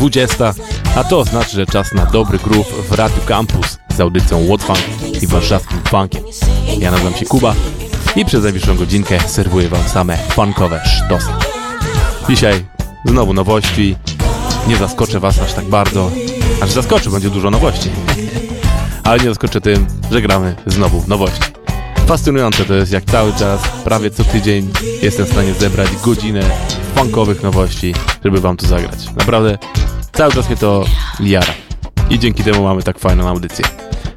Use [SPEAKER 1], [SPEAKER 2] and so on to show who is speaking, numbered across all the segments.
[SPEAKER 1] 20, a to oznacza, że czas na dobry groove w Radiu Campus z audycją What Funk i warszawskim funkiem. Ja nazywam się Kuba i przez najbliższą godzinkę serwuję wam same funkowe sztosy. Dzisiaj znowu nowości. Nie zaskoczę was aż tak bardzo. Aż zaskoczę, będzie dużo nowości. Ale nie zaskoczę tym, że gramy znowu nowości. Fascynujące to jest, jak cały czas, prawie co tydzień jestem w stanie zebrać godzinę funkowych nowości, żeby wam tu zagrać. Naprawdę cały czas mnie to jara. I dzięki temu mamy tak fajną audycję.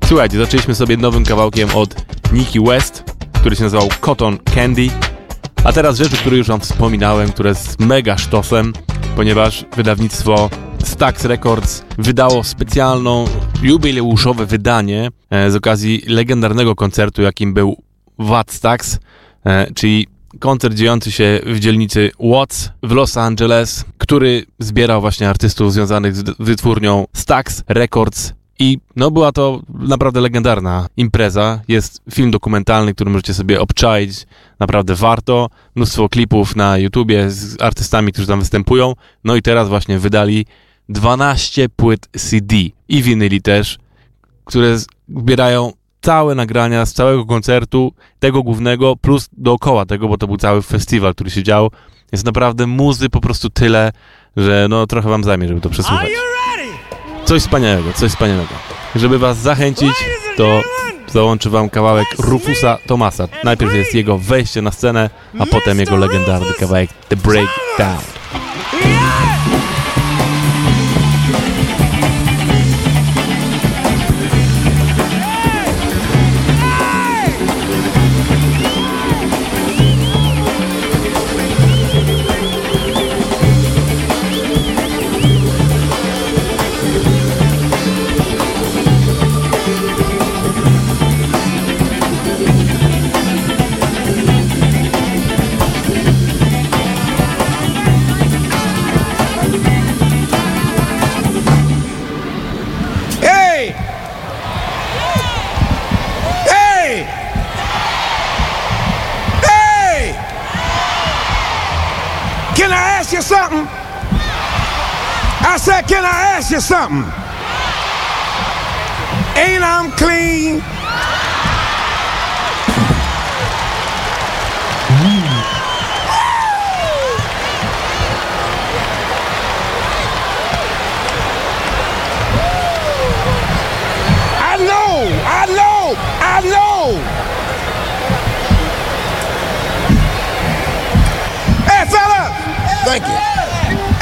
[SPEAKER 1] Słuchajcie, zaczęliśmy sobie nowym kawałkiem od Nikki West, który się nazywał Cotton Candy. A teraz rzeczy, które już wam wspominałem, które jest mega sztosem, ponieważ wydawnictwo Stax Records wydało specjalną, jubileuszowe wydanie e, z okazji legendarnego koncertu, jakim był Watt Stax, e, czyli koncert dziejący się w dzielnicy Watts w Los Angeles, który zbierał właśnie artystów związanych z wytwórnią Stax Records i no była to naprawdę legendarna impreza. Jest film dokumentalny, który możecie sobie obczaić. Naprawdę warto. Mnóstwo klipów na YouTubie z artystami, którzy tam występują. No i teraz właśnie wydali 12 płyt CD i winyli też, które zbierają całe nagrania z całego koncertu, tego głównego, plus dookoła tego, bo to był cały festiwal, który się dział. Jest naprawdę muzy po prostu tyle, że no trochę wam zajmie, żeby to przesłuchać. Coś wspaniałego, coś wspaniałego. Żeby was zachęcić, to załączę wam kawałek Rufusa Thomasa. Najpierw jest jego wejście na scenę, a potem jego legendarny kawałek The Breakdown.
[SPEAKER 2] You something? I said, can I ask you something? Ain't I'm clean? Thank.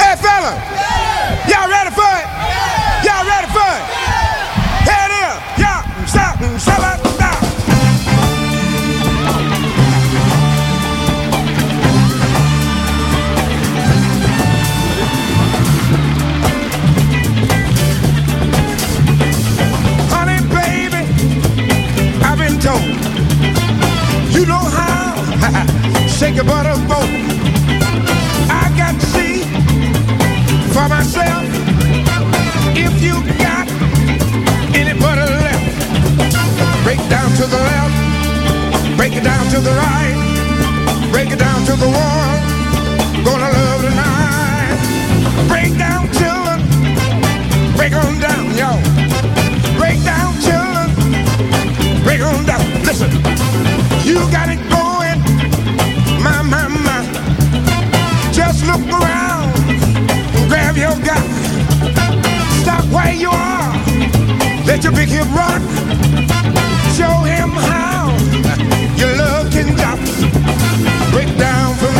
[SPEAKER 2] Hey, fella. Y'all ready for it? Y'all ready for it? Here it is. Y'all stop and. Stop. Honey, baby, I've been told you know how shake a butter boat. For myself if you got any butter left. Break down to the left, break it down to the right, break it down to the wall. Gonna love tonight. Break down children, break on down, y'all. Break down, children. Break on down. Listen, you got it going. My, my, my. Just look around own gun. Stop where you are. Let your big hip rock. Show him how your love can drop. Break down from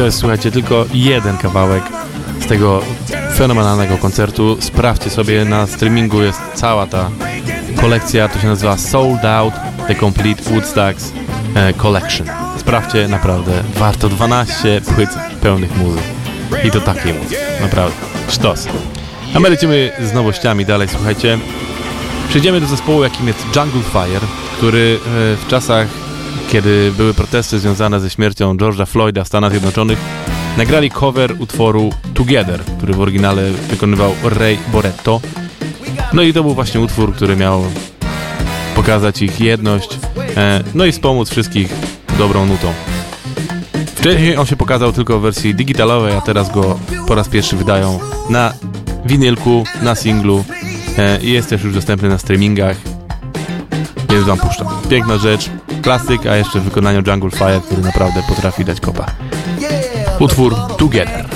[SPEAKER 2] to
[SPEAKER 1] jest, słuchajcie, tylko jeden kawałek z tego fenomenalnego koncertu. Sprawdźcie sobie, na streamingu jest cała ta kolekcja, to się nazywa Sold Out The Complete Woodstocks e, Collection. Sprawdźcie, naprawdę, warto 12 płyt pełnych muzyk. I to takiej muzyki, naprawdę, sztos. A my lecimy z nowościami dalej, słuchajcie. Przejdziemy do zespołu, jakim jest Jungle Fire, który e, w czasach, kiedy były protesty związane ze śmiercią George'a Floyda w Stanach Zjednoczonych, nagrali cover utworu Together, który w oryginale wykonywał Ray Boretto. No i to był właśnie utwór, który miał pokazać ich jedność, e, no i wspomóc wszystkich dobrą nutą. Wcześniej on się pokazał tylko w wersji digitalowej, a teraz go po raz pierwszy wydają na winylku, na singlu e, i jest też już dostępny na streamingach, więc wam puszczam. Piękna rzecz, klasyk, a jeszcze w wykonaniu Jungle Fire, który naprawdę potrafi dać kopa. Utwór Together.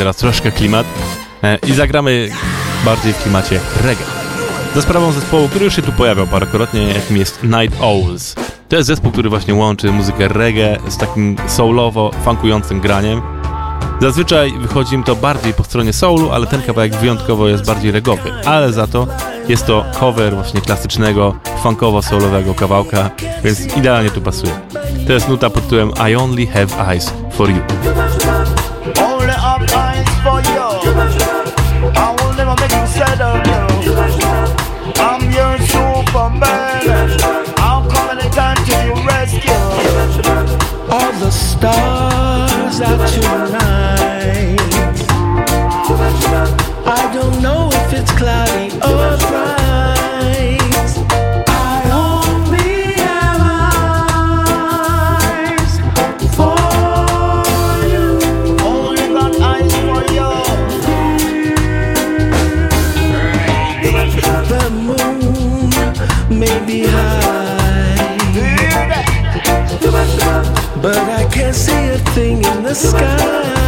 [SPEAKER 1] Teraz troszkę klimat e, i zagramy bardziej w klimacie reggae. Za sprawą zespołu, który już się tu pojawiał parokrotnie, jakim jest Night Owls. To jest zespół, który właśnie łączy muzykę reggae z takim soulowo, funkującym graniem. Zazwyczaj wychodzi im to bardziej po stronie soulu, ale ten kawałek wyjątkowo jest bardziej regowy. Ale za to jest to cover właśnie klasycznego, funkowo-soulowego kawałka, więc idealnie tu pasuje. To jest nuta pod tytułem I Only Have Eyes For You.
[SPEAKER 3] Settle down. I'm your superman. I'll come anytime to your rescue. All the stars out tonight. But I can't see a thing in the sky.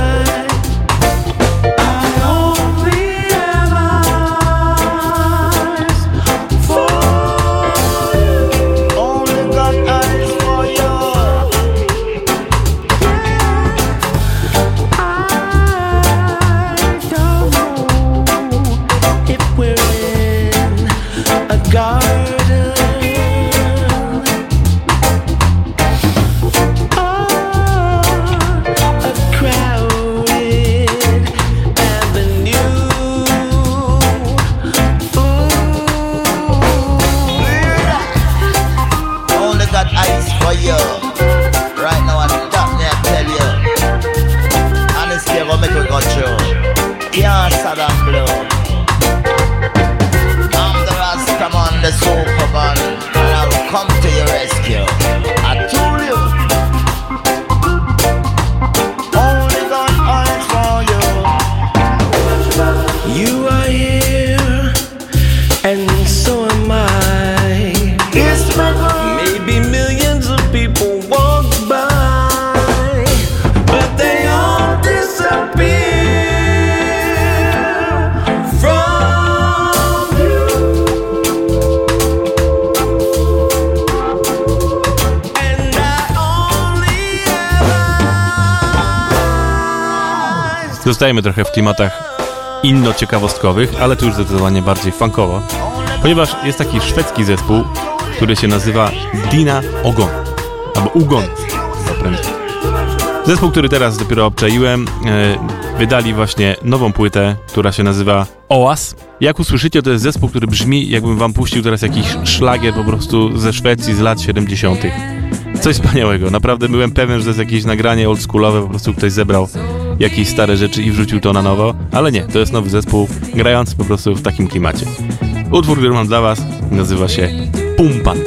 [SPEAKER 3] Have eyes.
[SPEAKER 1] Zostajemy trochę w klimatach inno-ciekawostkowych, ale tu już zdecydowanie bardziej funkowo, ponieważ jest taki szwedzki zespół, który się nazywa Dina Ogon, albo Ugon. Zespół, który teraz dopiero obczaiłem, e, wydali właśnie nową płytę, która się nazywa Oas. Jak usłyszycie, to jest zespół, który brzmi, jakbym wam puścił teraz jakiś szlagier po prostu ze Szwecji z lat 70. Coś wspaniałego. Naprawdę byłem pewien, że to jest jakieś nagranie oldschoolowe, po prostu ktoś zebrał jakieś stare rzeczy i wrzucił to na nowo, ale nie, to jest nowy zespół, grający po prostu w takim klimacie. Utwór, który mam dla was, nazywa się Pumpan.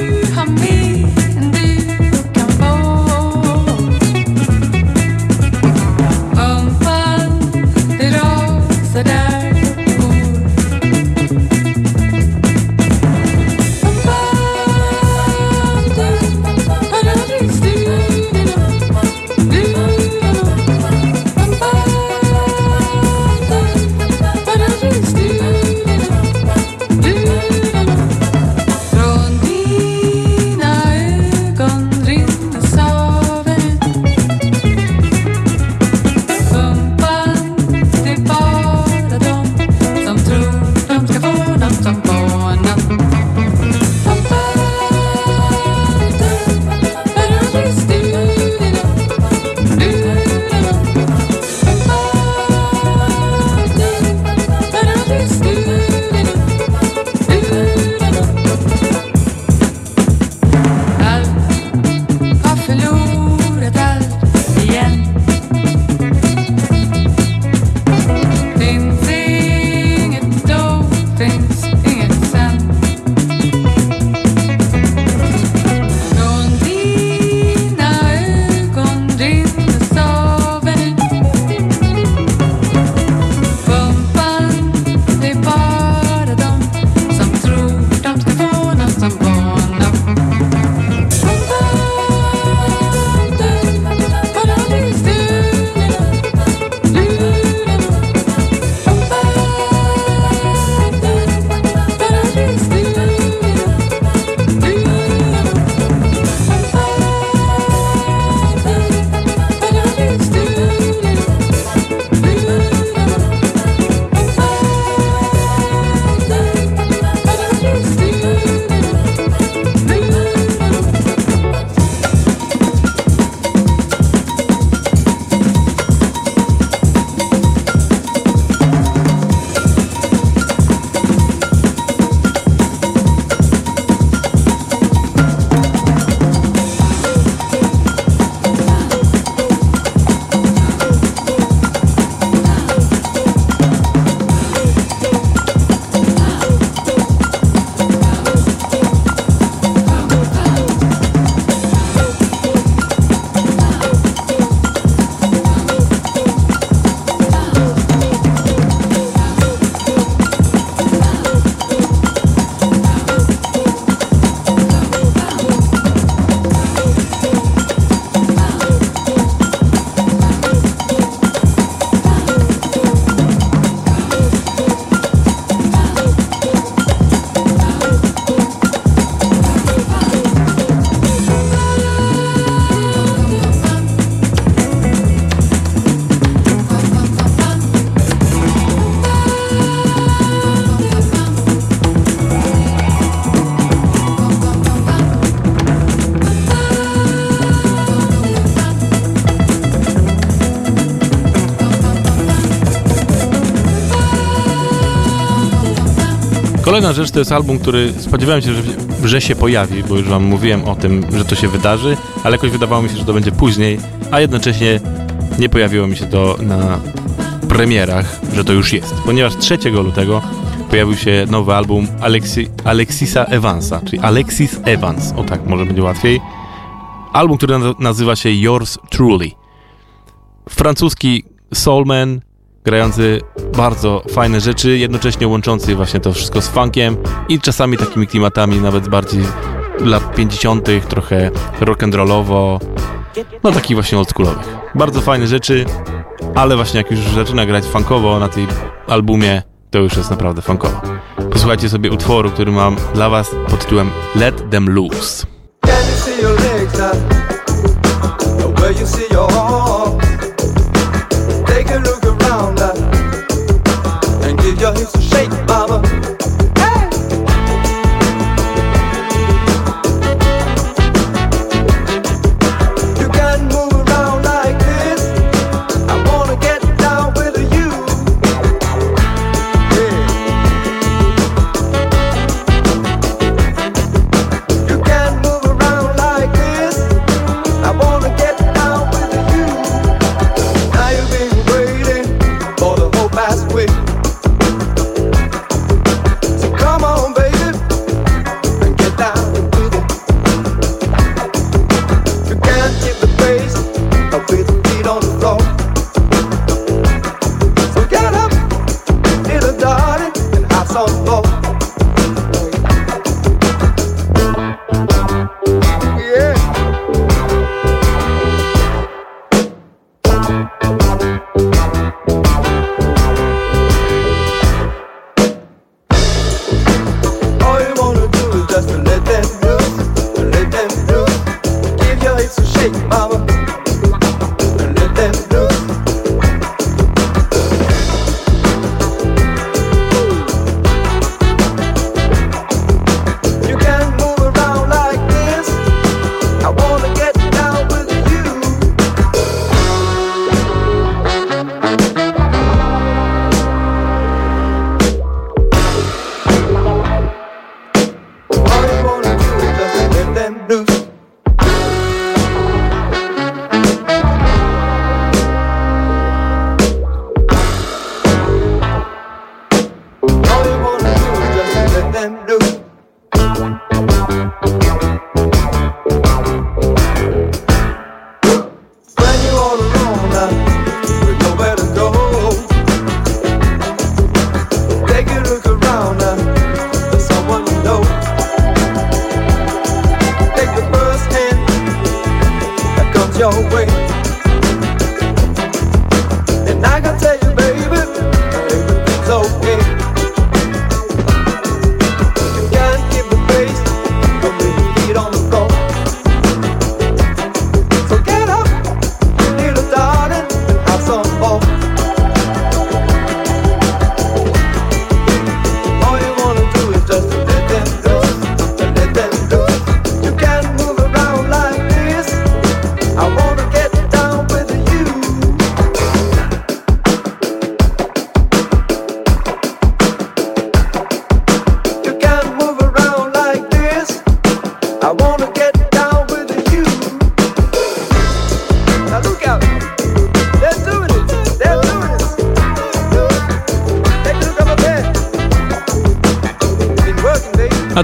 [SPEAKER 1] Kolejna rzecz to jest album, który spodziewałem się, że, że się pojawi, bo już wam mówiłem o tym, że to się wydarzy, ale jakoś wydawało mi się, że to będzie później, a jednocześnie nie pojawiło mi się to na premierach, że to już jest, ponieważ 3 lutego pojawił się nowy album Alexi, Alexisa Evansa, czyli Alexis Evans, o tak, może będzie łatwiej. Album, który na- nazywa się Yours Truly. Francuski soulman, grający bardzo fajne rzeczy, jednocześnie łączący właśnie to wszystko z funkiem i czasami takimi klimatami nawet bardziej lat 50., trochę rock'n'rollowo, no takich właśnie oldschoolowych. Bardzo fajne rzeczy, ale właśnie jak już zaczyna grać funkowo na tej albumie, to już jest naprawdę funkowo. Posłuchajcie sobie utworu, który mam dla was pod tytułem Let Them Loose.
[SPEAKER 4] Can you see your legs now? Where you see your arms?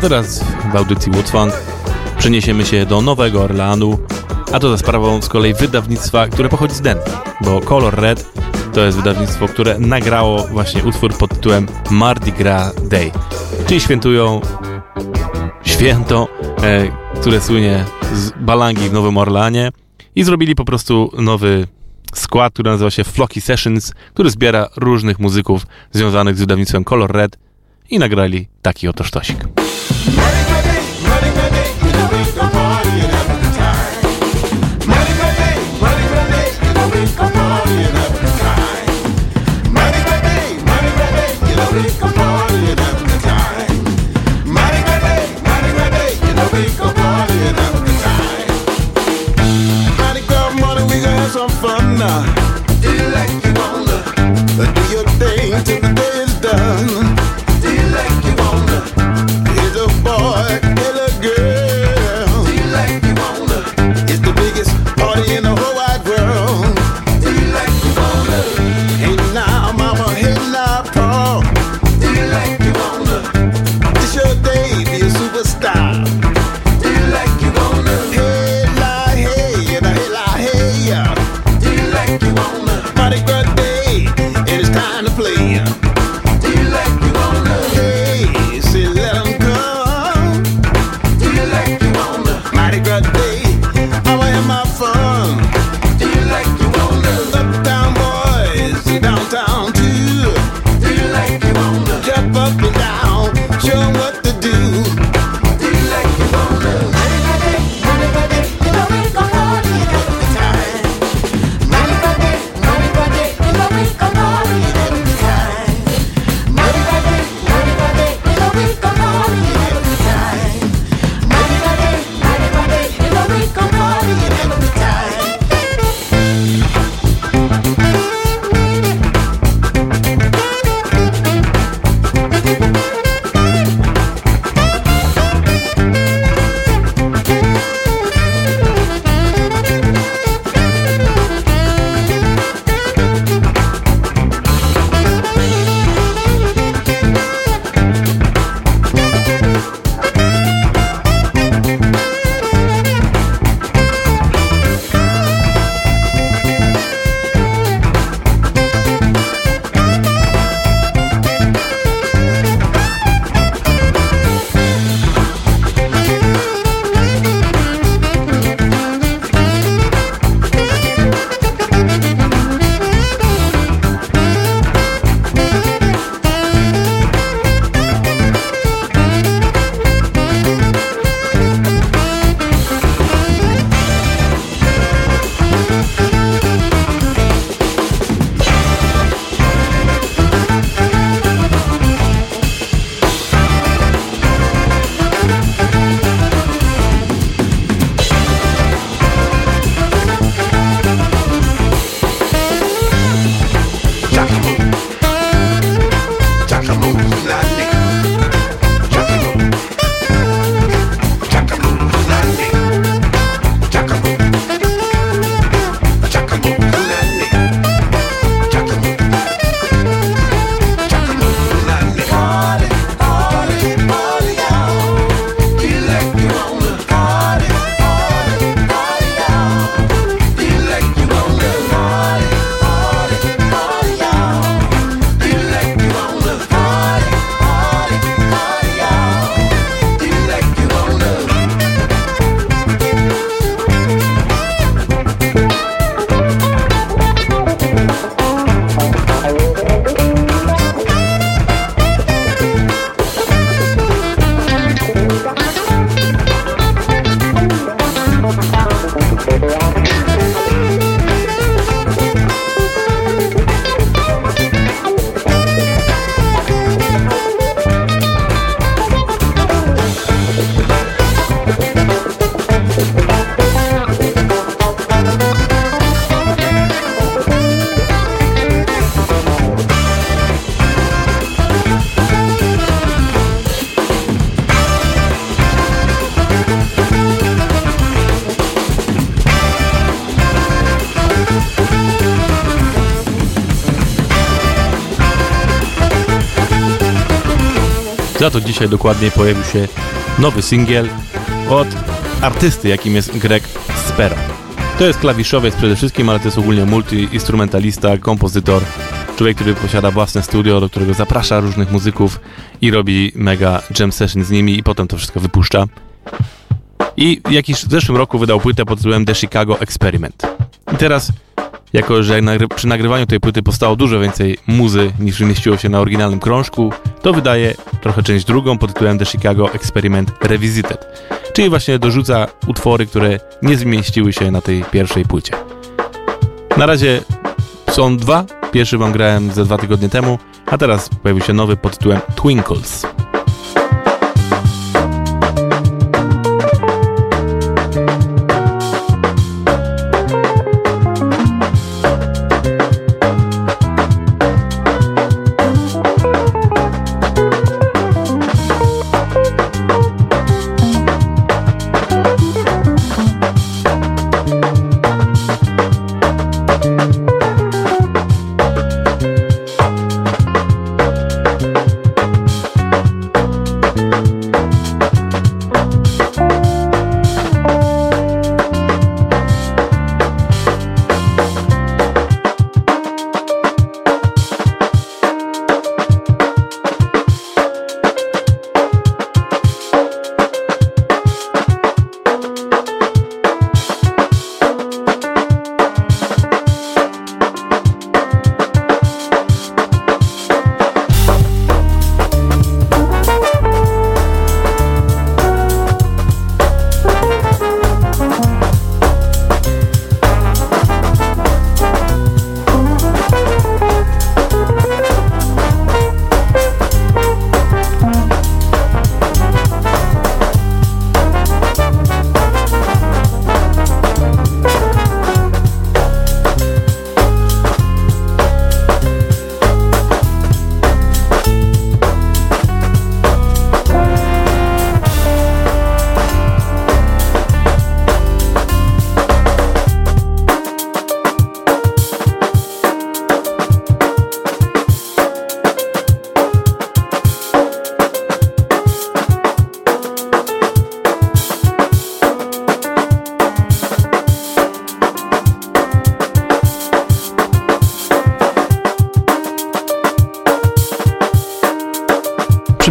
[SPEAKER 1] Teraz w audycji Woodfunk przeniesiemy się do Nowego Orleanu, a to za sprawą z kolei wydawnictwa, które pochodzi z Denver, bo Color Red to jest wydawnictwo, które nagrało właśnie utwór pod tytułem Mardi Gras Day, czyli świętują święto, e, które słynie z balangi w Nowym Orleanie i zrobili po prostu nowy skład, który nazywa się Flocky Sessions, który zbiera różnych muzyków związanych z wydawnictwem Color Red i nagrali taki oto sztosik.
[SPEAKER 2] Some fun now. Do you like you wanna? Do your thing
[SPEAKER 1] to dzisiaj dokładniej pojawił się nowy singiel od artysty, jakim jest Greg Spera. To jest klawiszowiec przede wszystkim, ale to jest ogólnie multi-instrumentalista, kompozytor, człowiek, który posiada własne studio, do którego zaprasza różnych muzyków i robi mega jam session z nimi i potem to wszystko wypuszcza. I jakiś w zeszłym roku wydał płytę pod tytułem The Chicago Experiment. I teraz, jako że nagry przy nagrywaniu tej płyty powstało dużo więcej muzy niż mieściło się na oryginalnym krążku, to wydaje trochę część drugą pod tytułem The Chicago Experiment Revisited. Czyli właśnie dorzuca utwory, które nie zmieściły się na tej pierwszej płycie. Na razie są dwa. Pierwszy wam grałem ze dwa tygodnie temu, a teraz pojawił się nowy pod tytułem Twinkles.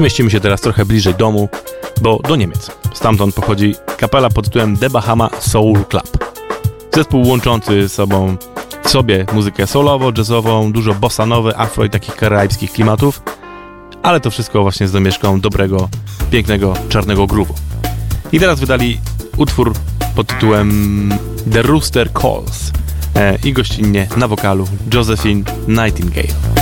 [SPEAKER 1] Przemieścimy się teraz trochę bliżej domu, bo do Niemiec. Stamtąd pochodzi kapela pod tytułem The Bahama Soul Club. Zespół łączący sobą w sobie muzykę solowo, jazzową, dużo bossa nowe, afro i takich karaibskich klimatów, ale to wszystko właśnie z domieszką dobrego, pięknego, czarnego groove'u. I teraz wydali utwór pod tytułem The Rooster Calls e, i gościnnie na wokalu Josephine Nightingale.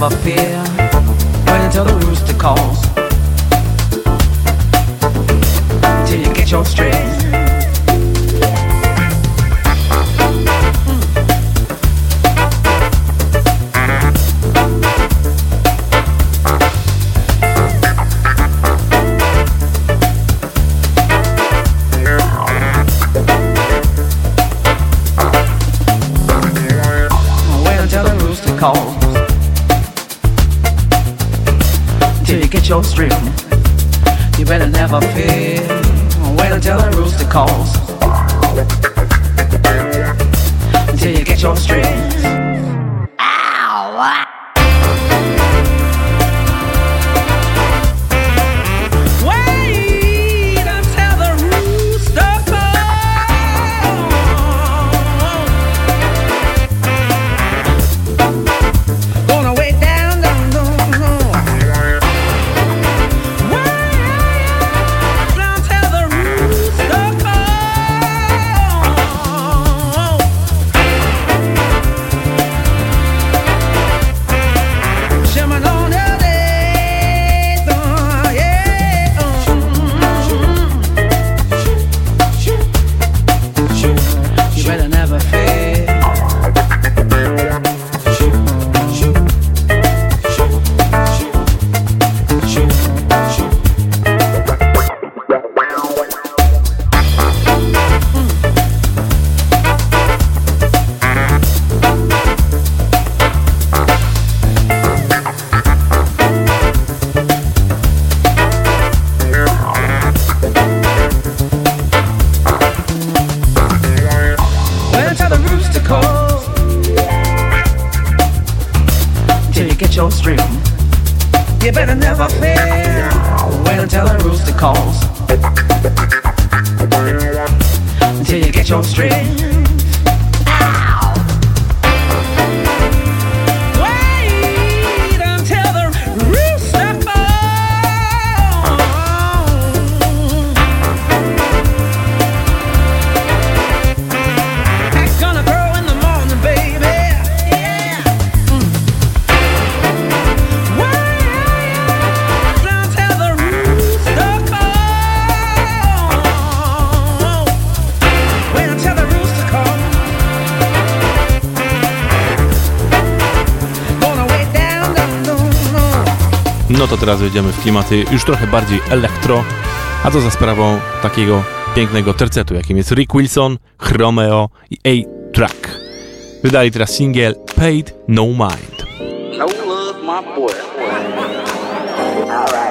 [SPEAKER 1] my fear teraz wejdziemy w klimaty już trochę bardziej elektro, a to za sprawą takiego pięknego tercetu, jakim jest Rick Wilson, Chromeo i A-Track. Wydali teraz singiel Paid No Mind.
[SPEAKER 5] No love, my boy.
[SPEAKER 6] Go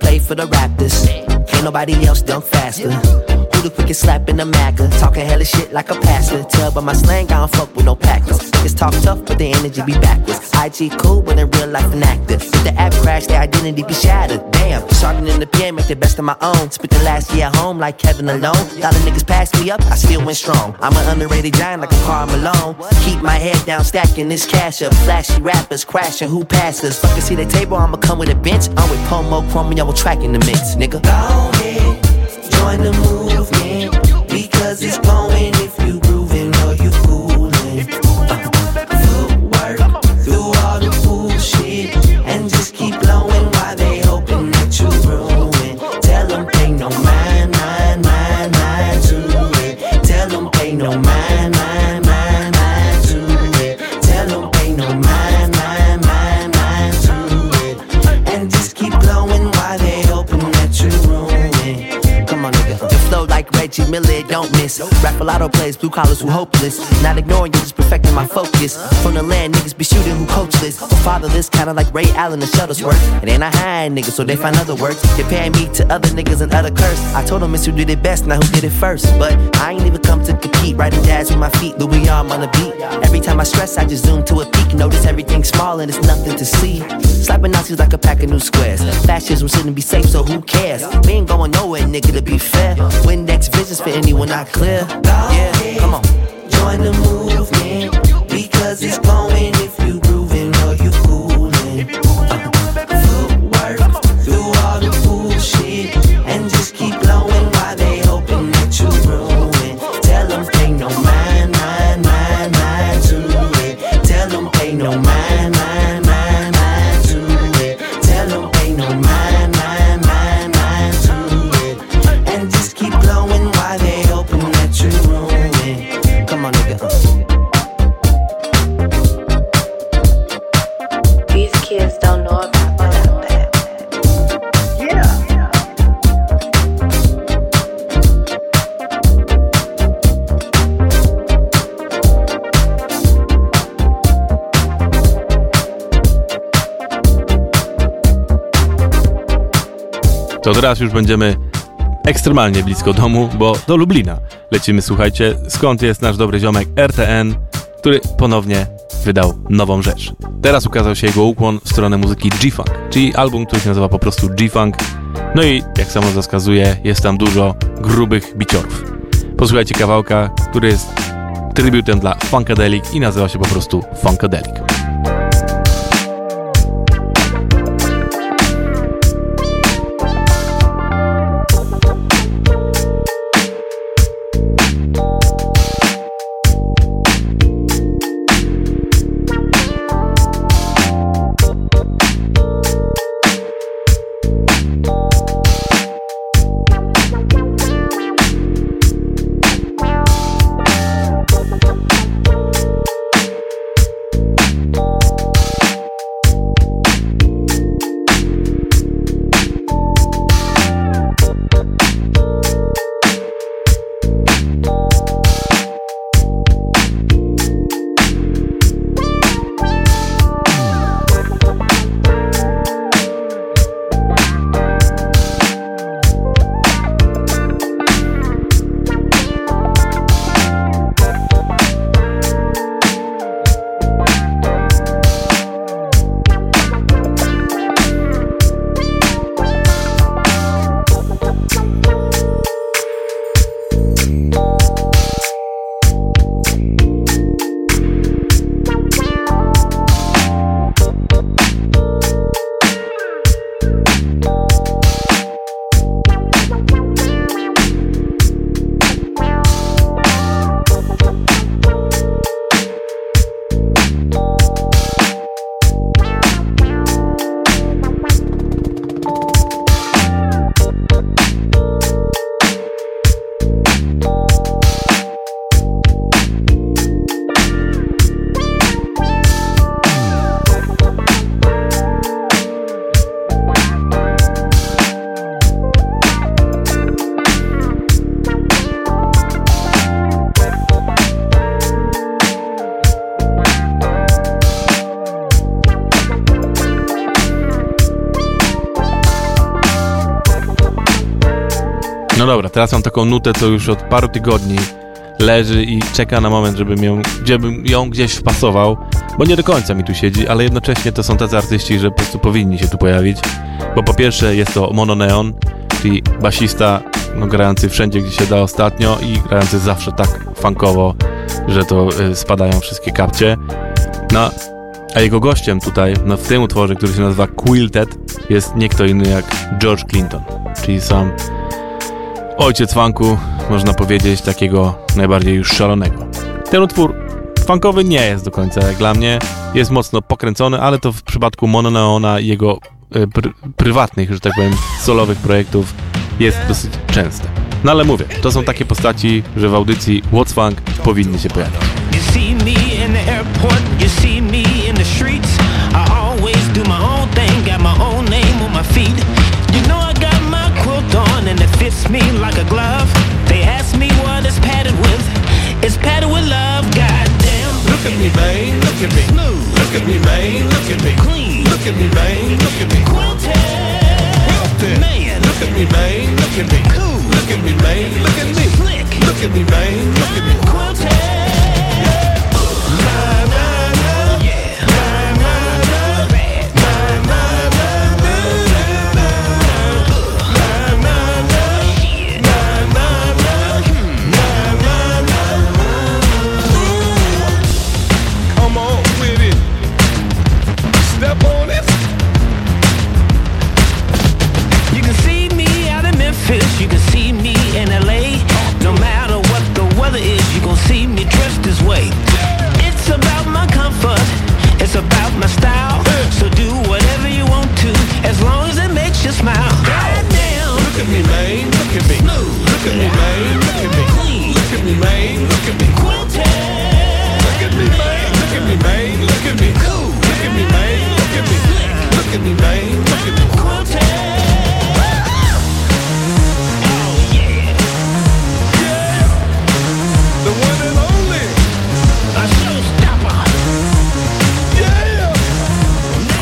[SPEAKER 6] Play for the Raptors. Can't nobody else dunk faster. Who the quickest slap in the Macca? Talking hella shit like a pastor. Tell by my slang, I don't fuck with no packers. Niggas talk tough, but the energy be backwards. IG cool, but in real life an actor. If the app crash, their identity be shattered. Damn, starting in the PM, make the best of my own. Spent the last year at home like Kevin alone. Dollar niggas passed me up, I still went strong. I'm an underrated giant like a Karl Malone. Keep my head down, stacking this cash up. Flashy rappers crashing, who passes? Fucking see the table, I'ma come with a bench. I'm with Pomo, Chromeo, tracking the mix, nigga. Go ahead, join the movement. Because it's going if you don't miss. Rap a lotto plays, blue collars who hopeless. Not ignoring you, just perfecting my focus. From the land, niggas be shooting who coachless. Or fatherless, kinda like Ray Allen and Shuttlesworth. It ain't a high nigga, so they find other works. Comparing me to other niggas and other curse. I told them it's who did it best, not who did it first. But I ain't even come to compete. Writing jazz with my feet, Louis arm on the beat. Every time I stress, I just zoom to a peak. Notice everything small and it's nothing to see. Slapping Nazis like a pack of new squares. Fascism shouldn't be safe, so who cares? We ain't going nowhere, nigga, to be fair. Windex visions for anyone not clear. Yeah, come on. Join the movement because it's going if you To
[SPEAKER 1] teraz już będziemy ekstremalnie blisko domu, bo do Lublina lecimy, słuchajcie, skąd jest nasz dobry ziomek RTN, który ponownie wydał nową rzecz. Teraz ukazał się jego ukłon w stronę muzyki G-Funk, czyli album, który się nazywa po prostu G-Funk. No i jak samo wskazuje, jest tam dużo grubych biciorów. Posłuchajcie kawałka, który jest trybutem dla Funkadelic i nazywa się po prostu Funkadelic. Teraz mam taką nutę, co już od paru tygodni leży i czeka na moment, żebym ją, żebym ją gdzieś wpasował, bo nie do końca mi tu siedzi, ale jednocześnie to są tacy artyści, że po prostu powinni się tu pojawić, bo po pierwsze jest to Mono Neon, czyli basista, no, grający wszędzie, gdzie się da ostatnio i grający zawsze tak funkowo, że to y, spadają wszystkie kapcie. No, a jego gościem tutaj, no, w tym utworze, który się nazywa Quilted, jest nie kto inny jak George Clinton, czyli sam ojciec funku, można powiedzieć, takiego najbardziej już szalonego. Ten utwór funkowy nie jest do końca jak dla mnie, jest mocno pokręcony, ale to w przypadku Mononeona i jego e, pr prywatnych, że tak powiem, solowych projektów jest dosyć częste. No ale mówię, to są takie postaci, że w audycji What's Funk powinny się pojawiać.
[SPEAKER 7] You fits me like a glove. They ask me what it's padded with. It's padded with love, goddamn.
[SPEAKER 8] Look at me, man. Look at me.
[SPEAKER 7] Smooth,
[SPEAKER 8] Look at me, man. Look at me.
[SPEAKER 7] clean,
[SPEAKER 8] Look at me, man. Look at me.
[SPEAKER 7] quilted.
[SPEAKER 8] Quilted.
[SPEAKER 7] Man,
[SPEAKER 8] Look at me, man. Look at me.
[SPEAKER 7] cool,
[SPEAKER 8] Look at me, man. Look at me.
[SPEAKER 7] slick,
[SPEAKER 8] Look at me, man. Look at me.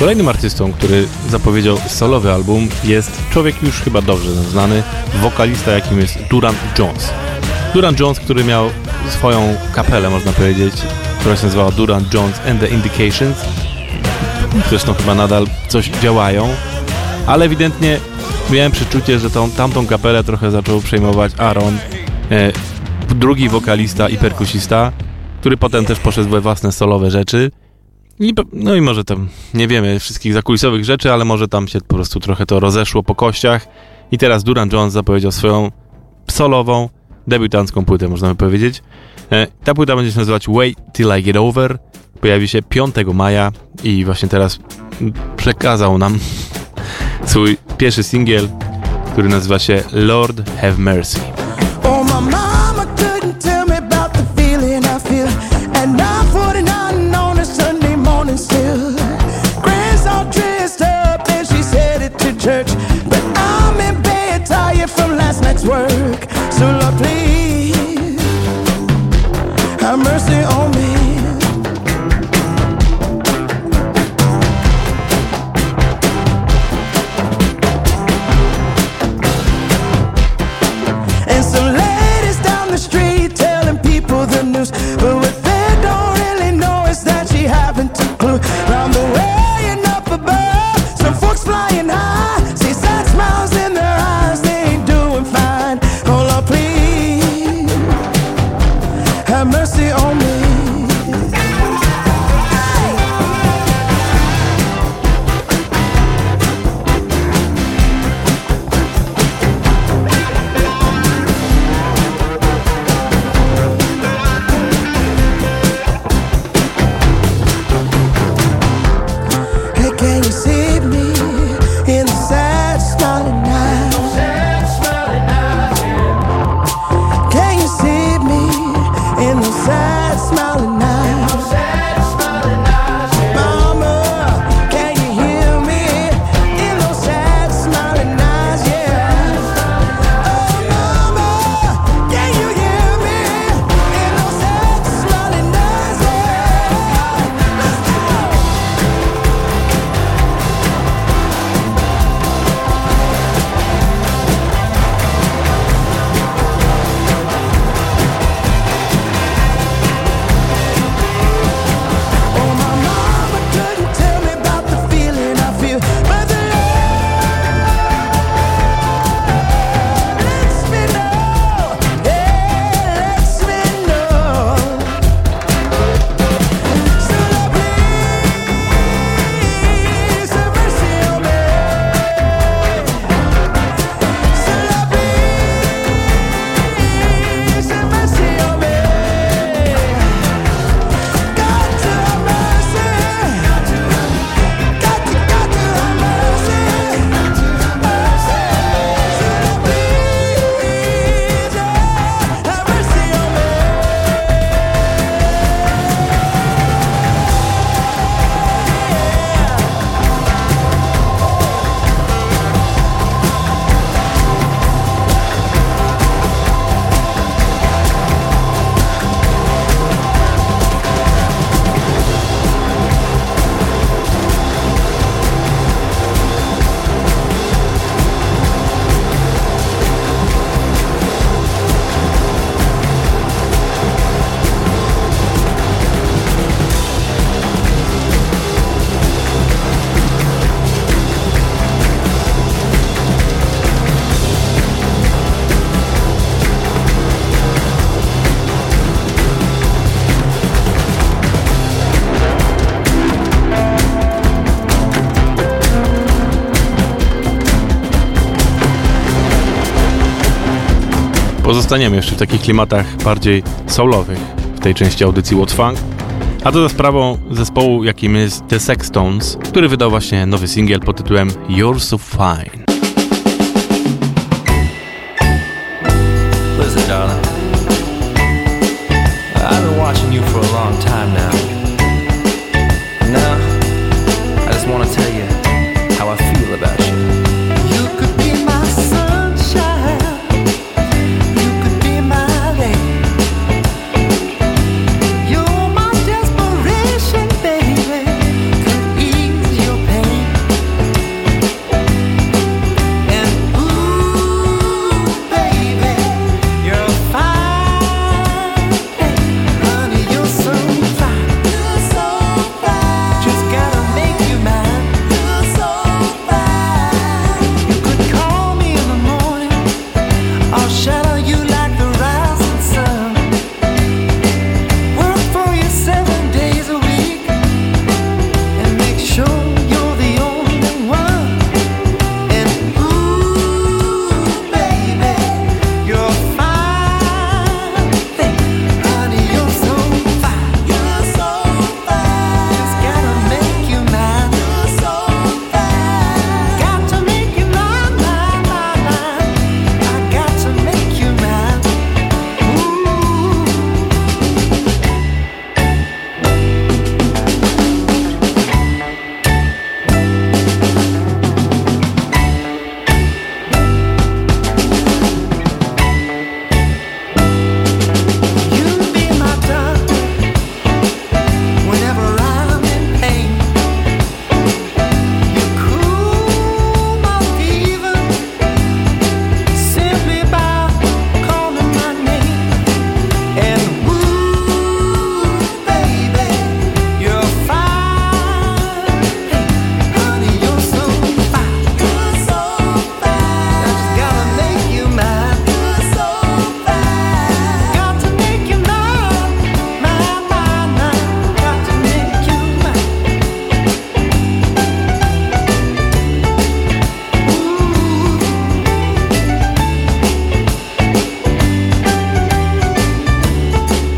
[SPEAKER 1] Kolejnym artystą, który zapowiedział solowy album jest człowiek już chyba dobrze znany, wokalista jakim jest Duran Jones. Duran Jones, który miał swoją kapelę, można powiedzieć, która się nazywała Duran Jones and the Indications. Zresztą chyba nadal coś działają, ale ewidentnie miałem przeczucie, że tą, tamtą kapelę trochę zaczął przejmować Aaron, e, drugi wokalista i perkusista, który potem też poszedł we własne solowe rzeczy. No i może tam nie wiemy wszystkich zakulisowych rzeczy, ale może tam się po prostu trochę to rozeszło po kościach. I teraz Duran Jones zapowiedział swoją solową, debiutancką płytę, można by powiedzieć. E, ta płyta będzie się nazywać Wait Till I Get Over. Pojawi się 5 maja i właśnie teraz przekazał nam swój pierwszy singiel, który nazywa się Lord Have Mercy.
[SPEAKER 9] Work. So, Lord, please have mercy on me.
[SPEAKER 1] Pozostaniemy jeszcze w takich klimatach bardziej soulowych w tej części audycji What Funk. A to za sprawą zespołu, jakim jest The Sextones, który wydał właśnie nowy singiel pod tytułem You're So Fine.
[SPEAKER 10] Listen, darling.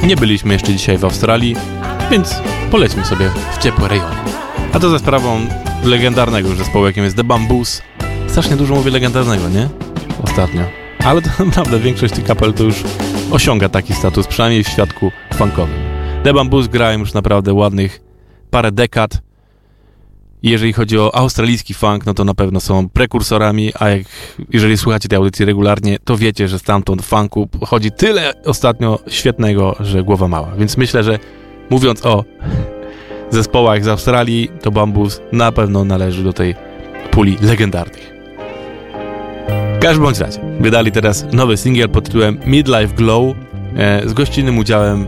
[SPEAKER 1] Nie byliśmy jeszcze dzisiaj w Australii, więc polećmy sobie w ciepłe rejony. A to za sprawą legendarnego już zespołu, jakim jest The Bamboos. Strasznie dużo mówię legendarnego, nie? Ostatnio. Ale to naprawdę większość tych kapel to już osiąga taki status, przynajmniej w świadku funkowym. The Bamboos grają już naprawdę ładnych parę dekad. Jeżeli chodzi o australijski funk, no to na pewno są prekursorami, a jak, jeżeli słuchacie tej audycji regularnie, to wiecie, że stamtąd funku chodzi tyle ostatnio świetnego, że głowa mała. Więc myślę, że mówiąc o zespołach z Australii, to Bambus na pewno należy do tej puli legendarnych. W każdym bądź razie, wydali teraz nowy singiel pod tytułem Midlife Glow e, z gościnnym udziałem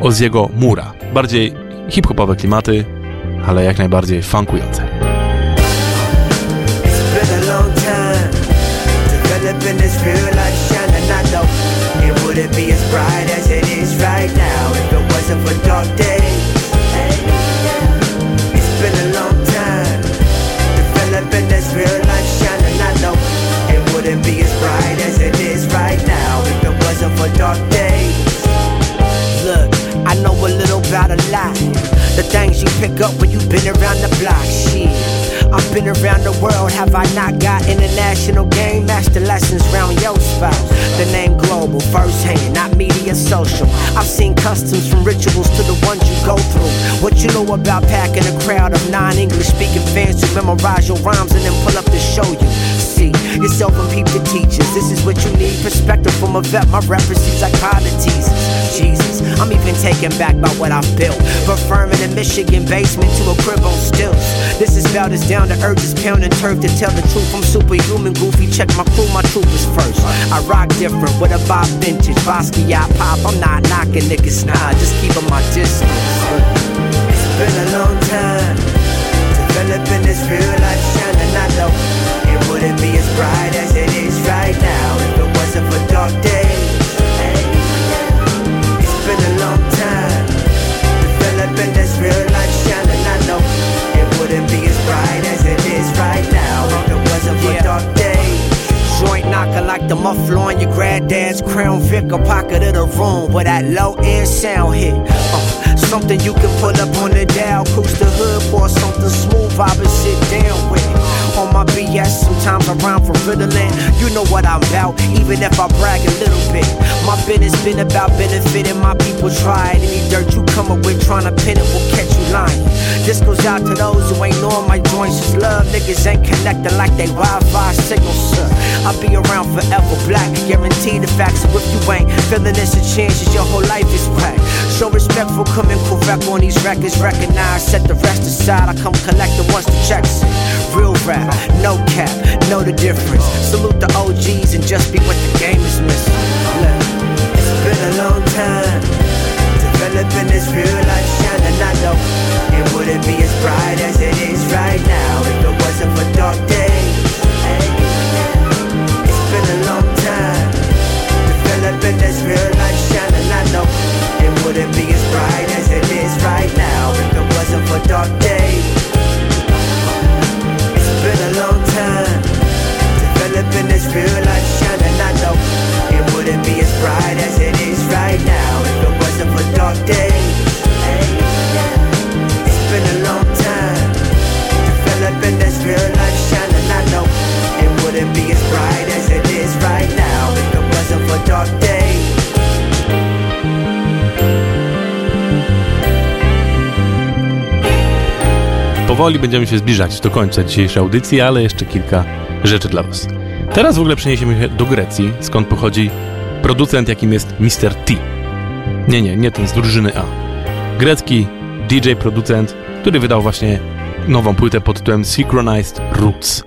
[SPEAKER 1] Oziego Mura. Bardziej hip-hopowe klimaty, ale jak najbardziej funkujące.
[SPEAKER 6] It wouldn't be as bright as it is right now if it wasn't for dark days. You pick up when you've been around the block. Shit, I've been around the world. Have I not got international game master lessons round your spouse? The name global, first hand, not media social. I've seen customs from rituals to the ones you go through. What you know about packing a crowd of non-English speaking fans who memorize your rhymes and then pull up to show you. See yourself and peep the teachers. This is what you need. Perspective from a vet. My references psychologies. Jesus, I'm even taken back by what I've built. From a Michigan basement to a crib on stilts. This is about as down to earth as pounding turf to tell the truth. I'm superhuman, goofy. Check my crew, my troopers first. I rock different with a Bob vintage. Basquiat pop. I'm not knocking niggas, nah. Just keeping my distance. It's been a long time developing this real life shine, and I know it wouldn't be as bright as it is right now if it wasn't for dark days. It's been a long time developing this real life shine, and I know it wouldn't be as bright as it is right now if it wasn't for dark days.
[SPEAKER 11] Joint knocker like
[SPEAKER 6] the muffler on your granddad's crown Vic or pocket of the room where that low end sound hit. Uh, something you can pull up on the dial, cruise the hood for something smooth, vibe and sit down with. On my BS, sometimes I rhyme for Ritalin. You know what I'm about, even if I brag a little bit. My business been about benefiting my people. Try. Any dirt you come up with trying to pin it will catch you lying. This goes out to those who ain't knowing my joints is love. Niggas ain't connected like they Wi-Fi signal, sir. I'll be around forever, black. Guarantee the facts. So if you ain't feeling this, a chances your whole life is whack. Show respect for coming correct on these records. Recognize, set the rest aside. I come collect the once the checks. Real rap, no cap, know the difference. Salute the OGs and just be what the game is missing. It's been a long time developing this real life shine, and I know it wouldn't be as bright as it is right now if it wasn't for dark. Wouldn't be as bright as it is right now. If it wasn't for dark
[SPEAKER 12] Powoli będziemy się zbliżać do końca dzisiejszej audycji, ale jeszcze kilka rzeczy dla Was. Teraz w ogóle przeniesiemy się do Grecji, skąd pochodzi producent, jakim jest Mr. T. Nie, nie, nie ten z drużyny A. Grecki DJ producent, który wydał właśnie nową płytę pod tytułem Synchronized Roots.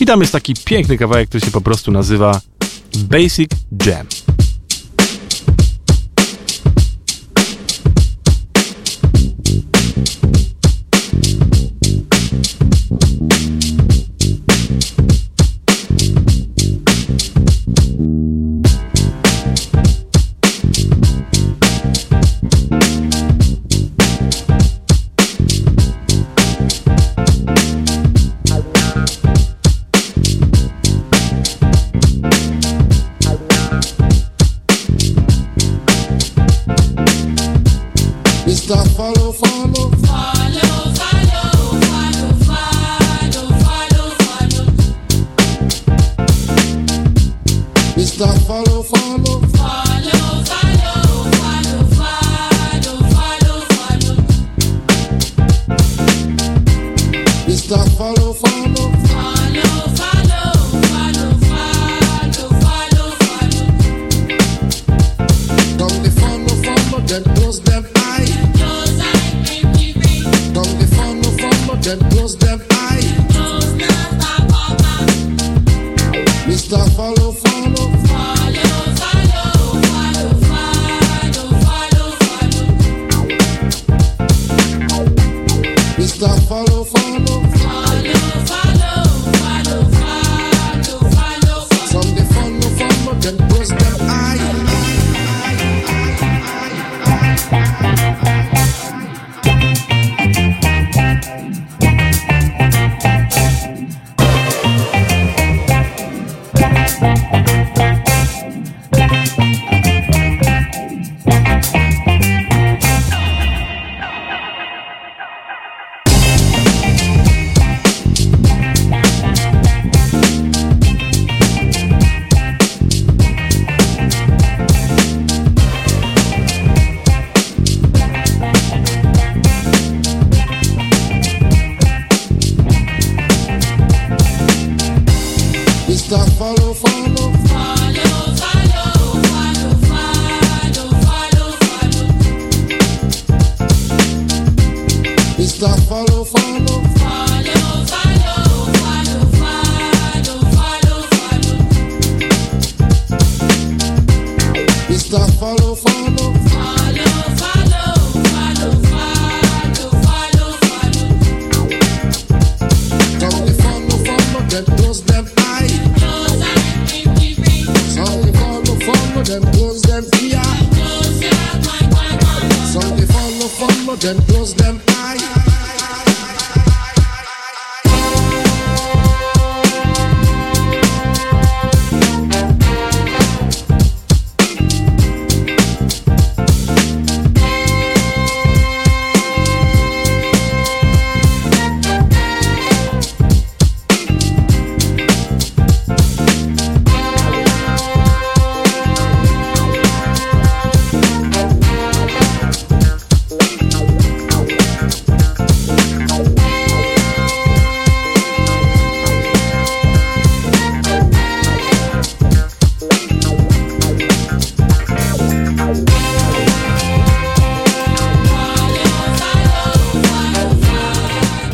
[SPEAKER 12] I tam jest taki piękny kawałek, który się po prostu nazywa Basic Jam.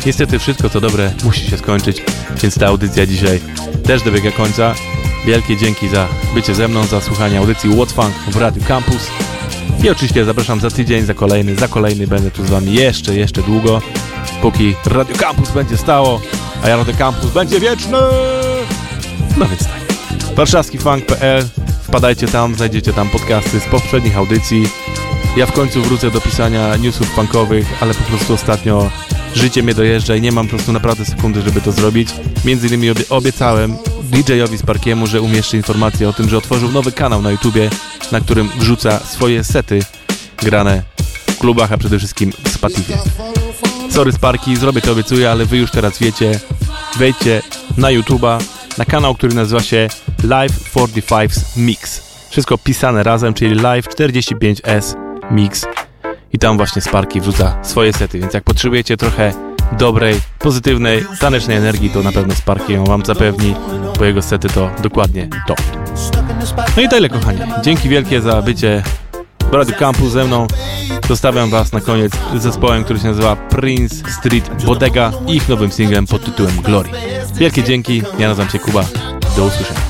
[SPEAKER 1] Niestety wszystko co dobre musi się skończyć, więc ta audycja dzisiaj też dobiega końca. Wielkie dzięki za bycie ze mną, za słuchanie audycji What Funk w Radio Campus. I oczywiście zapraszam za tydzień, za kolejny, za kolejny będę tu z wami jeszcze, jeszcze długo, póki Radio Campus będzie stało, a Radio Campus będzie wieczny! No więc tak. warszawskifunk.pl Wpadajcie tam, znajdziecie tam podcasty z poprzednich audycji. Ja w końcu wrócę do pisania newsów punkowych, ale po prostu ostatnio życie mnie dojeżdża i nie mam po prostu naprawdę sekundy, żeby to zrobić. Między innymi obie obiecałem DJ-owi Sparkiemu, że umieszczę informację o tym, że otworzył nowy kanał na YouTubie, na którym wrzuca swoje sety grane w klubach, a przede wszystkim w Spotify. Sorry Sparki, zrobię to obiecuję, ale wy już teraz wiecie. Wejdźcie na YouTuba, na kanał, który nazywa się Live 45's Mix. Wszystko pisane razem, czyli Live 45S Mix. I tam właśnie Sparki wrzuca swoje sety, więc jak potrzebujecie trochę dobrej, pozytywnej, tanecznej energii, to na pewno Sparki ją wam zapewni, bo jego sety to dokładnie to. No i tyle kochani. Dzięki wielkie za bycie w Radio Campus ze mną. Zostawiam was na koniec z zespołem, który się nazywa Prince Street Bodega i ich nowym singlem pod tytułem Glory. Wielkie dzięki, ja nazywam się Kuba. Do usłyszenia.